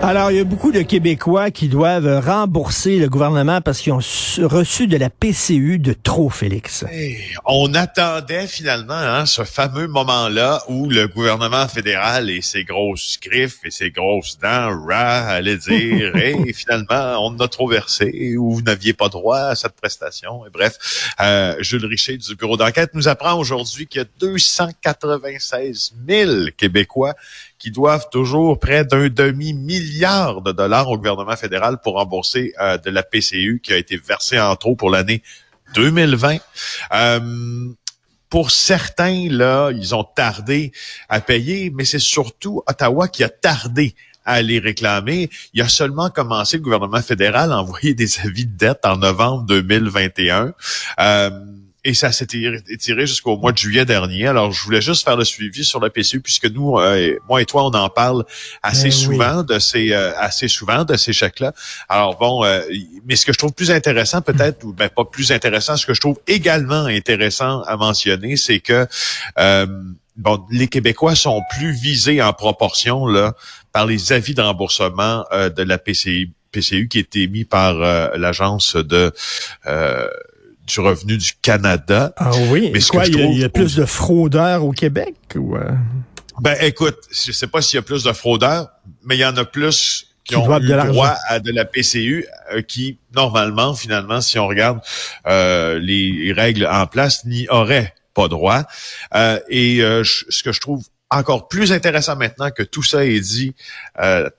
Alors, il y a beaucoup de Québécois qui doivent rembourser le gouvernement parce qu'ils ont reçu de la PCU de trop, Félix. on attendait finalement hein, ce fameux moment-là où le gouvernement fédéral et ses grosses griffes et ses grosses dents rah, allaient dire hey, finalement, on a trop versé ou vous n'aviez pas droit à cette prestation. Et bref, euh, Jules Richer du bureau d'enquête nous apprend aujourd'hui qu'il y a 296 000 Québécois qui doivent toujours près d'un demi-milliard de dollars au gouvernement fédéral pour rembourser euh, de la PCU qui a été versée en trop pour l'année 2020. Euh, pour certains, là, ils ont tardé à payer, mais c'est surtout Ottawa qui a tardé à les réclamer. Il a seulement commencé le gouvernement fédéral à envoyer des avis de dette en novembre 2021. Euh, et ça s'est étiré jusqu'au mois de juillet dernier. Alors, je voulais juste faire le suivi sur la PCU puisque nous, euh, moi et toi, on en parle assez ben souvent de ces euh, assez souvent de ces chèques-là. Alors bon, euh, mais ce que je trouve plus intéressant, peut-être, ou ben pas plus intéressant, ce que je trouve également intéressant à mentionner, c'est que bon, les Québécois sont plus visés en proportion là par les avis de remboursement de la PCU, PCU qui est émis par l'agence de du revenu du Canada. Ah oui, mais ce quoi, il y, a plus de fraudeurs au Québec ou euh? Ben écoute, je sais pas s'il y a plus de fraudeurs, mais il y en a plus qui, ont eu droit à de la PCU euh, qui normalement finalement si on regarde euh, les règles en place n'y auraient pas droit et ce que je trouve encore plus intéressant maintenant que tout ça est dit,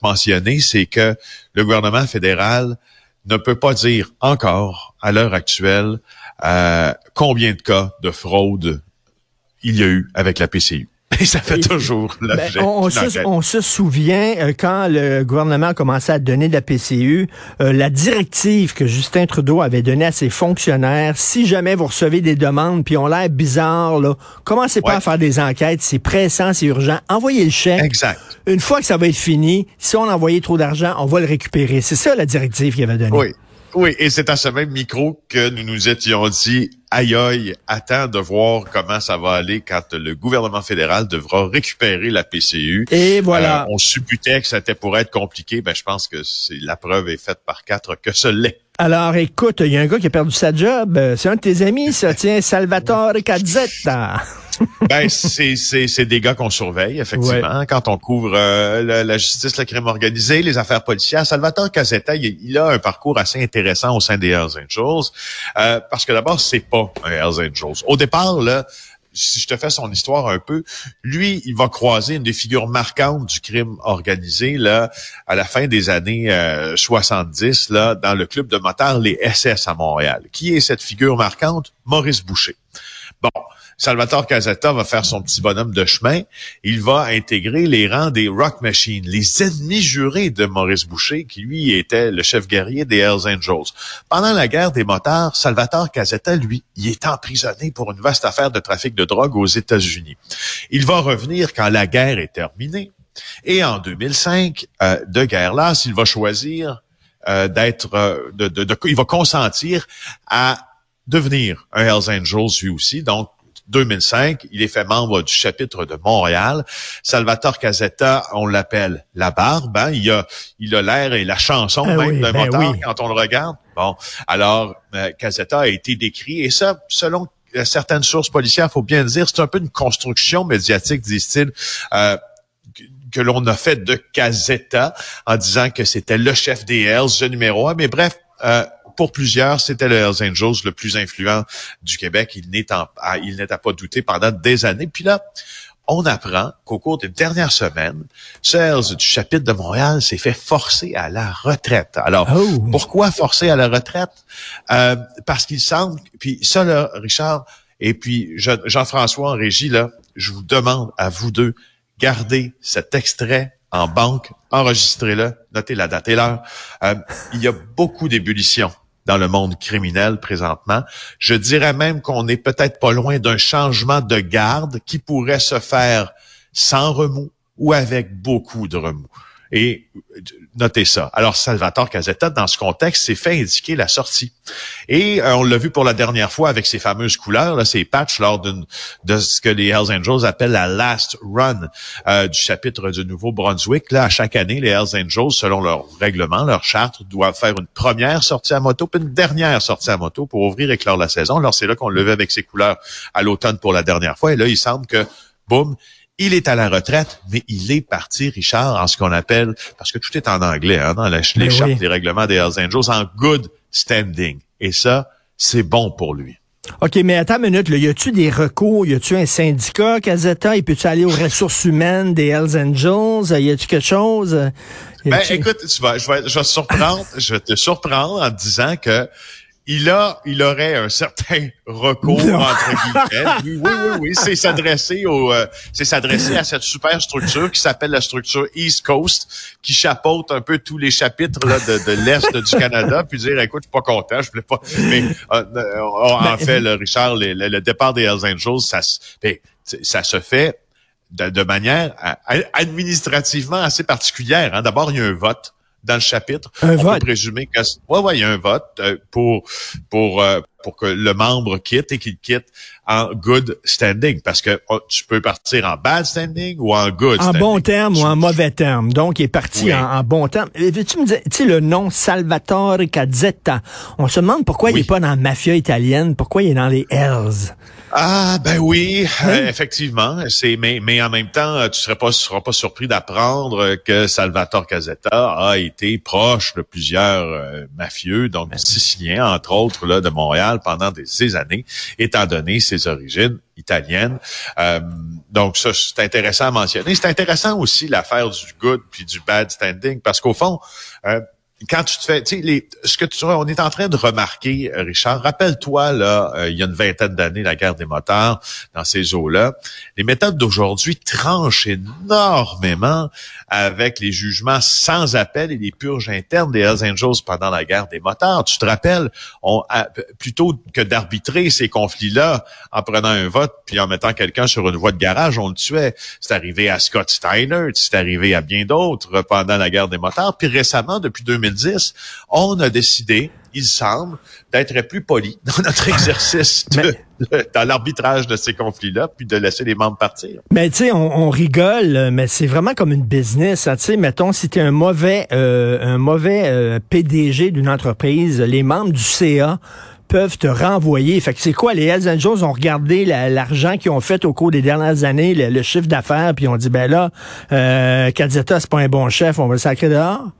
mentionné, c'est que le gouvernement fédéral ne peut pas dire encore, à l'heure actuelle, euh, combien de cas de fraude il y a eu avec la PCU. Et ça fait toujours ben, on, se, on, se, souvient, euh, quand le gouvernement a commencé à donner de la PCU, euh, la directive que Justin Trudeau avait donnée à ses fonctionnaires, si jamais vous recevez des demandes puis on l'air bizarre, là, commencez pas à faire des enquêtes, c'est pressant, c'est urgent, envoyez le chèque. Exact. Une fois que ça va être fini, si on a envoyé trop d'argent, on va le récupérer. C'est ça la directive qu'il avait donnée. Oui. Oui, et c'est à ce même micro que nous nous étions dit, aïe aïe, attends de voir comment ça va aller quand le gouvernement fédéral devra récupérer la PCU. Et voilà. Euh, on supputait que c'était pour être compliqué. Ben, je pense que c'est la preuve est faite par quatre que ce l'est. Alors, écoute, il y a un gars qui a perdu sa job. C'est un de tes amis, ça. Tiens, Salvatore Cazzetta. Ben, c'est, c'est, c'est des gars qu'on surveille, effectivement, quand on couvre euh, la, justice, le crime organisé, les affaires policières. Salvatore Casetta, il, a un parcours assez intéressant au sein des Hells Angels, euh, parce que d'abord, c'est pas un Hells Angels. Au départ, là, si je te fais son histoire un peu, lui, il va croiser une des figures marquantes du crime organisé là à la fin des années 70 euh, là dans le club de motards les SS à Montréal. Qui est cette figure marquante? Maurice Boucher. Bon, Salvatore Casetta va faire son petit bonhomme de chemin. Il va intégrer les rangs des Rock Machines, les ennemis jurés de Maurice Boucher, qui lui était le chef guerrier des Hells Angels. Pendant la guerre des motards, Salvatore Casetta, lui, il est emprisonné pour une vaste affaire de trafic de drogue aux États-Unis. Il va revenir quand la guerre est terminée. Et en 2005, euh, de guerre-là, il va choisir euh, d'être, euh, il va consentir à devenir un Hells Angels lui aussi, donc 2005. Il est fait membre du chapitre de Montréal. Salvatore Casetta, on l'appelle la barbe. Hein. Il a il a l'air et la chanson ah même d'un ben quand on le regarde. Bon, alors euh, Casetta a été décrit et ça, selon certaines sources policières, faut bien le dire, c'est un peu une construction médiatique, disent-ils. Euh, que l'on a fait de Casetta en disant que c'était le chef des Hells, le numéro un. Mais bref, euh, pour plusieurs, c'était le Hells Angels le plus influent du Québec. Il n'est à, il n'est à pas douter pendant des années. Puis là, on apprend qu'au cours des dernières semaines, Sales du chapitre de Montréal s'est fait forcer à la retraite. Alors, oh. pourquoi forcer à la retraite? Euh, parce qu'il semble, puis ça, là, Richard, et puis Jean-François en régie, là, je vous demande à vous deux, gardez cet extrait en banque, enregistrez-le, notez la date et l'heure. Euh, il y a beaucoup d'ébullition dans le monde criminel présentement. Je dirais même qu'on n'est peut-être pas loin d'un changement de garde qui pourrait se faire sans remous ou avec beaucoup de remous. Et notez ça. Alors, Salvatore Casetta, dans ce contexte, s'est fait indiquer la sortie. Et euh, on l'a vu pour la dernière fois avec ces fameuses couleurs, là, ces patchs lors d'une de ce que les Hells Angels appellent la last run euh, du chapitre du Nouveau-Brunswick. Là, à chaque année, les Hells Angels, selon leur règlement, leur charte, doivent faire une première sortie à moto, puis une dernière sortie à moto pour ouvrir et clore la saison. Alors, c'est là qu'on le levait avec ces couleurs à l'automne pour la dernière fois. Et là, il semble que, boum, il est à la retraite, mais il est parti, Richard, en ce qu'on appelle, parce que tout est en anglais, hein, dans la, les chartes, les règlements des Hells Angels, en good standing. Et ça, c'est bon pour lui. OK, mais attends une minute, là, y a-tu des recours? Y a-tu un syndicat, Casetta? Il peut-tu aller aux ressources humaines des Hells Angels? Y a-tu quelque chose? Ben, écoute, tu vas, je vais, je vais surprendre, je vais te surprendre en disant que il a, il aurait un certain recours entre guillemets. Oui, oui, oui, c'est s'adresser au, euh, c'est s'adresser à cette super structure qui s'appelle la structure East Coast, qui chapeaute un peu tous les chapitres là, de, de l'est du Canada, puis dire, écoute, je suis pas content, je voulais pas. Mais euh, euh, en ben, fait, le, Richard, le, départ des Hells Angels, ça, ben, ça se fait de, de manière administrativement assez particulière. Hein. D'abord, il y a un vote dans le chapitre. Un on vote. peut présumer que ouais, ouais, il y a un vote euh, pour pour euh, pour que le membre quitte et qu'il quitte en good standing parce que oh, tu peux partir en bad standing ou en good en standing. bon terme ou en mauvais terme. Donc il est parti en, bon terme. Veux-tu me dire tu sais le nom Salvatore Cazzetta. On se demande pourquoi il est pas dans la mafia italienne, pourquoi il est dans les Hells? Ah ben oui, euh, effectivement. C'est mais mais en même temps, tu serais pas seras pas surpris d'apprendre que Salvatore Casetta a été proche de plusieurs euh, mafieux, donc siciliens entre autres là de Montréal pendant des, années, étant donné ses origines italiennes. Euh, donc ça c'est intéressant à mentionner. C'est intéressant aussi l'affaire du good puis du bad standing parce qu'au fond quand tu te fais, tu sais, les, ce que tu on est en train de remarquer, euh, Richard, rappelle-toi, là, euh, il y a une vingtaine d'années, la guerre des moteurs dans ces eaux-là. Les méthodes d'aujourd'hui tranchent énormément avec les jugements sans appel et les purges internes des Hells Angels pendant la guerre des moteurs. Tu te rappelles, on, plutôt que d'arbitrer ces conflits-là en prenant un vote puis en mettant quelqu'un sur une voie de garage, on le tuait. C'est arrivé à Scott Steiner, c'est arrivé à bien d'autres pendant la guerre des moteurs. Puis récemment, depuis 2000 on a décidé, il semble, d'être plus poli dans notre exercice dans l'arbitrage de ces conflits-là, puis de laisser les membres partir. Mais tu sais, on, rigole, mais c'est vraiment comme une business. Hein. Tu sais, mettons, si tu es un mauvais, euh, un mauvais euh, PDG d'une entreprise, les membres du CA peuvent te renvoyer. Fait que c'est quoi, les Hells Angels ont regardé l'argent qu'ils ont fait au cours des dernières années, le, chiffre d'affaires, puis ont dit, ben là, euh, Cadzetta, c'est pas un bon chef, on va le sacrer dehors?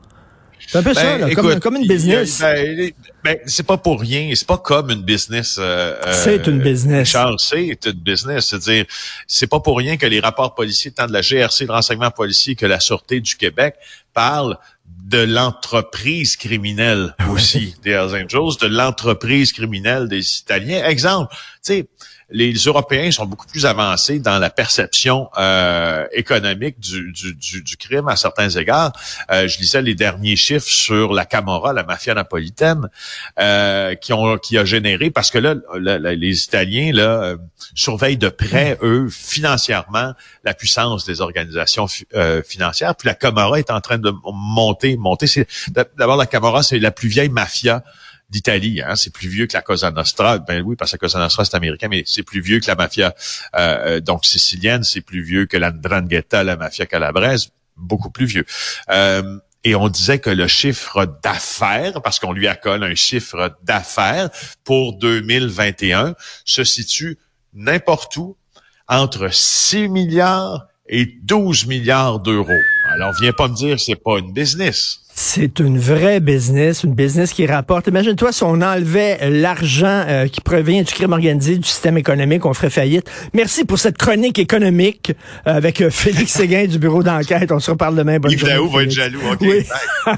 C'est un peu ça, ben, comme, comme, une business. Ben, ben, c'est pas pour rien. C'est pas comme une business. Euh, euh c'est une business. Charles, c'est une business. C'est-à-dire, c'est pas pour rien que les rapports policiers, tant de la GRC, le renseignement policier que la Sûreté du Québec, parlent de l'entreprise criminelle aussi des Hells Angels, de l'entreprise criminelle des Italiens. Exemple, tu sais, les Européens sont beaucoup plus avancés dans la perception euh, économique du, du, du, crime à certains égards. Euh, je lisais les derniers chiffres sur la Camorra, la mafia napolitaine, euh, qui ont qui a généré parce que là, les Italiens là euh, surveillent de près eux financièrement la puissance des organisations euh, financières. Puis la Camorra est en train de monter, monter. D'abord la Camorra, c'est la plus vieille mafia d'Italie. Hein? C'est plus vieux que la Cosa Nostra. Ben oui, parce que la Cosa Nostra, c'est américain, mais c'est plus vieux que la mafia euh, euh donc sicilienne. C'est plus vieux que la Ndrangheta, la mafia calabraise. Beaucoup plus vieux. Euh, et on disait que le chiffre d'affaires, parce qu'on lui accole un chiffre d'affaires pour 2021, se situe n'importe où entre 6 milliards et 12 milliards d'euros. Alors, viens pas me dire que c'est pas une business. C'est une vraie business, une business qui rapporte. Imagine-toi si on enlevait l'argent euh, qui provient du crime organisé, du système économique, on ferait faillite. Merci pour cette chronique économique euh, avec euh, Félix Séguin du bureau d'enquête. On se reparle demain. Bonne Yves journée, va être jaloux. OK.